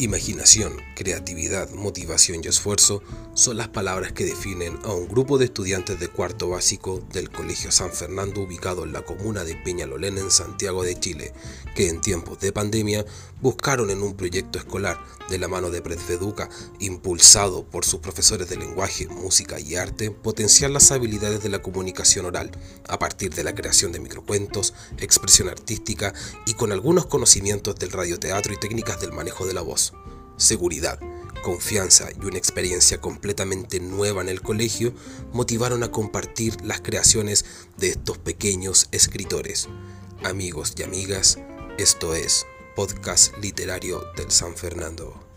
Imaginación, creatividad, motivación y esfuerzo son las palabras que definen a un grupo de estudiantes de cuarto básico del Colegio San Fernando ubicado en la comuna de Peñalolén en Santiago de Chile, que en tiempos de pandemia buscaron en un proyecto escolar de la mano de Predfeduca, impulsado por sus profesores de lenguaje, música y arte, potenciar las habilidades de la comunicación oral a partir de la creación de microcuentos, expresión artística y con algunos conocimientos del radioteatro y técnicas del manejo de la voz seguridad, confianza y una experiencia completamente nueva en el colegio motivaron a compartir las creaciones de estos pequeños escritores. Amigos y amigas, esto es Podcast Literario del San Fernando.